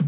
up.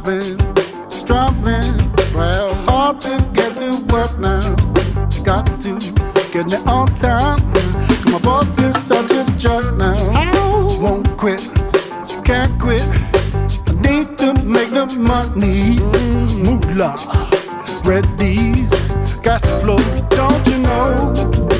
Striving, struggling. Well, hard to get to work now. You got to get me on time. Cause my boss is such a jerk now. I won't quit, can't quit. I need to make the money. Moolah, red D's, cash flow, don't you know?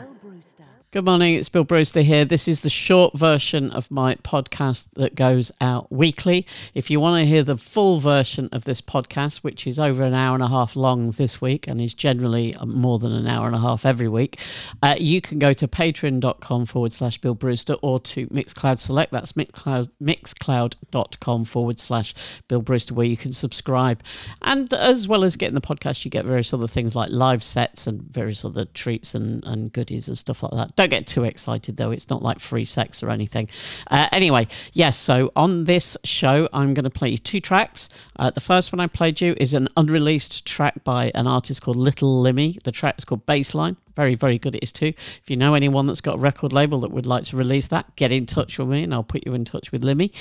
Good morning, it's Bill Brewster here. This is the short version of my podcast that goes out weekly. If you want to hear the full version of this podcast, which is over an hour and a half long this week and is generally more than an hour and a half every week, uh, you can go to patreon.com forward slash Bill Brewster or to Mixcloud Select. That's Mixcloud, mixcloud.com forward slash Bill Brewster, where you can subscribe. And as well as getting the podcast, you get various other things like live sets and various other treats and, and goodies and stuff like that don't get too excited though. It's not like free sex or anything. Uh, anyway, yes. So on this show, I'm going to play you two tracks. Uh, the first one I played you is an unreleased track by an artist called Little Limmy. The track is called Bassline. Very, very good it is too. If you know anyone that's got a record label that would like to release that, get in touch with me and I'll put you in touch with Limmy.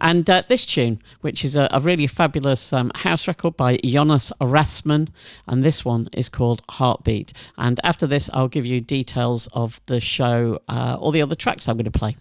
And uh, this tune, which is a, a really fabulous um, house record by Jonas Rathsman, and this one is called Heartbeat. And after this, I'll give you details of the show, uh, all the other tracks I'm going to play.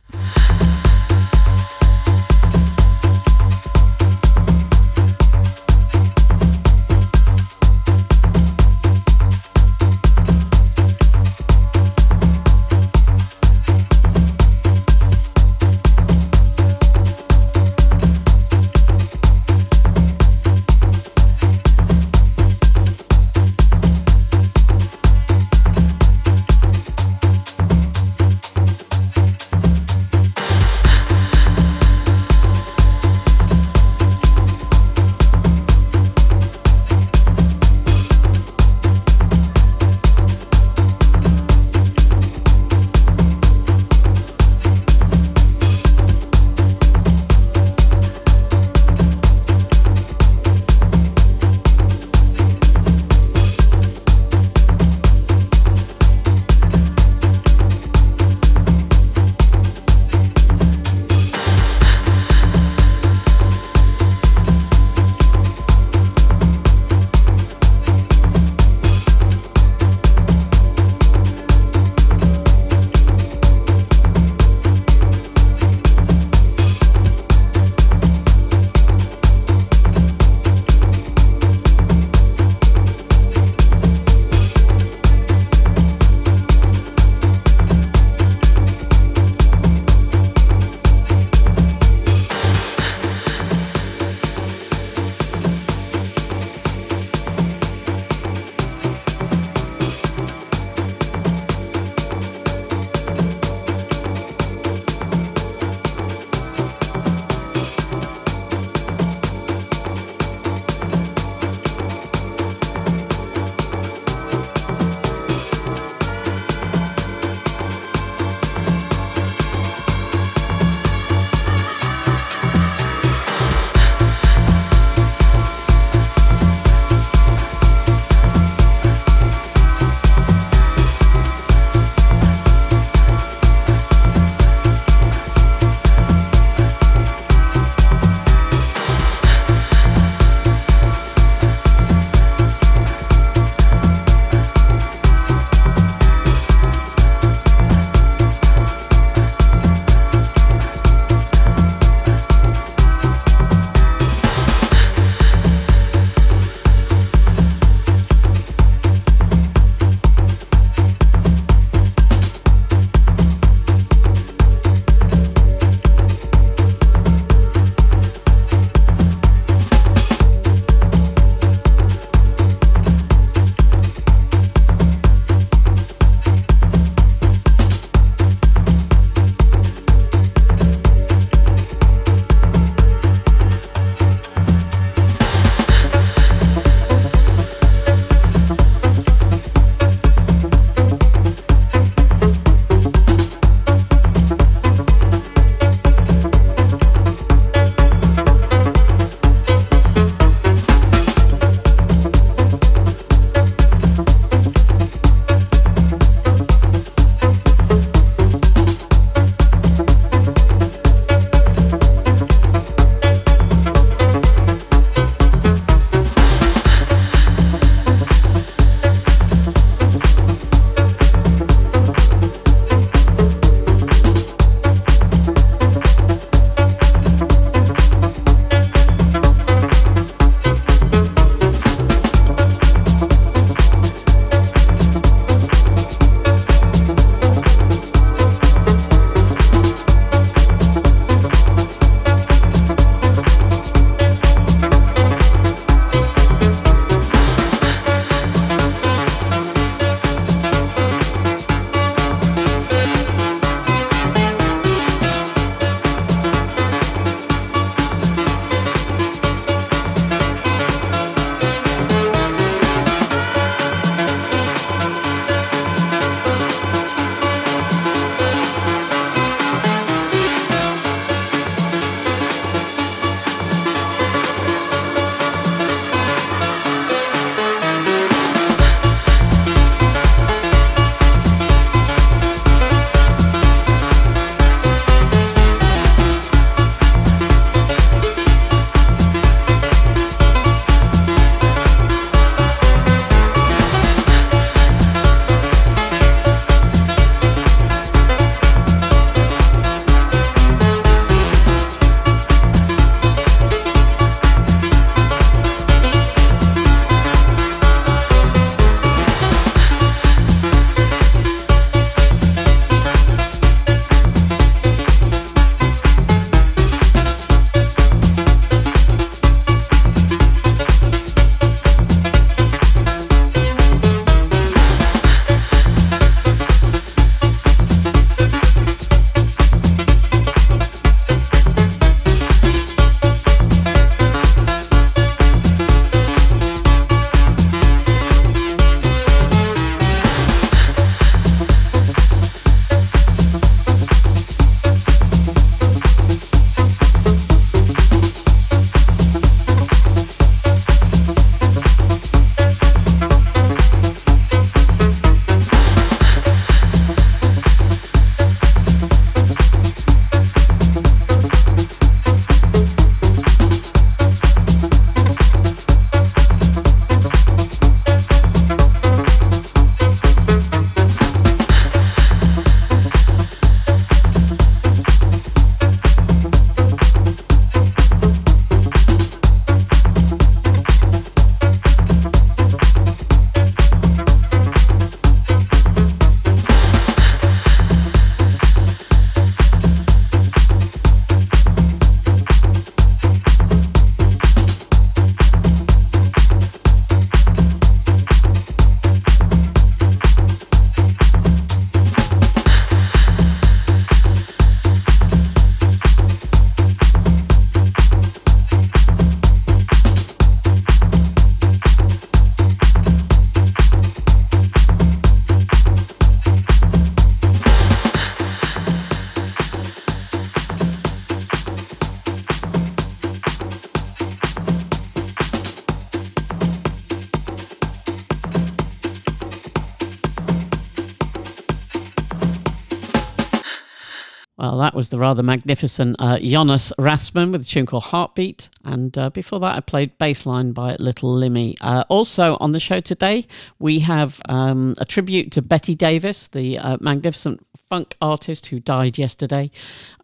Well, that was the rather magnificent uh, Jonas Rathsman with a tune called Heartbeat. And uh, before that, I played Bassline by Little Limmy. Uh, also on the show today, we have um, a tribute to Betty Davis, the uh, magnificent funk artist who died yesterday.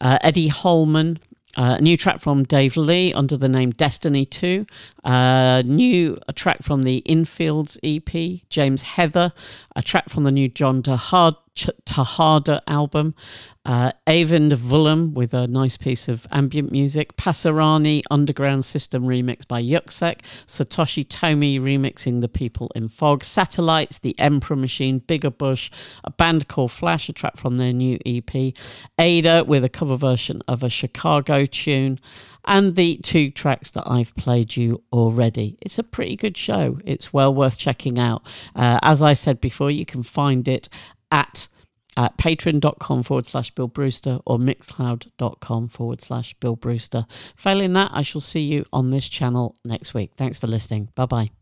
Uh, Eddie Holman, uh, a new track from Dave Lee under the name Destiny 2. Uh, new a track from the Infields EP, James Heather. A track from the new John Tahad, Tejada album. Uh, Vulum with a nice piece of ambient music. Passerani Underground System remix by Yuksek. Satoshi Tomiie remixing The People in Fog. Satellites, The Emperor Machine, Bigger Bush, a band called Flash, a track from their new EP. Ada with a cover version of a Chicago tune and the two tracks that I've played you already. It's a pretty good show. It's well worth checking out. Uh, as I said before, you can find it at at patreon.com forward slash Bill Brewster or mixcloud.com forward slash Bill Brewster. Failing that, I shall see you on this channel next week. Thanks for listening. Bye bye.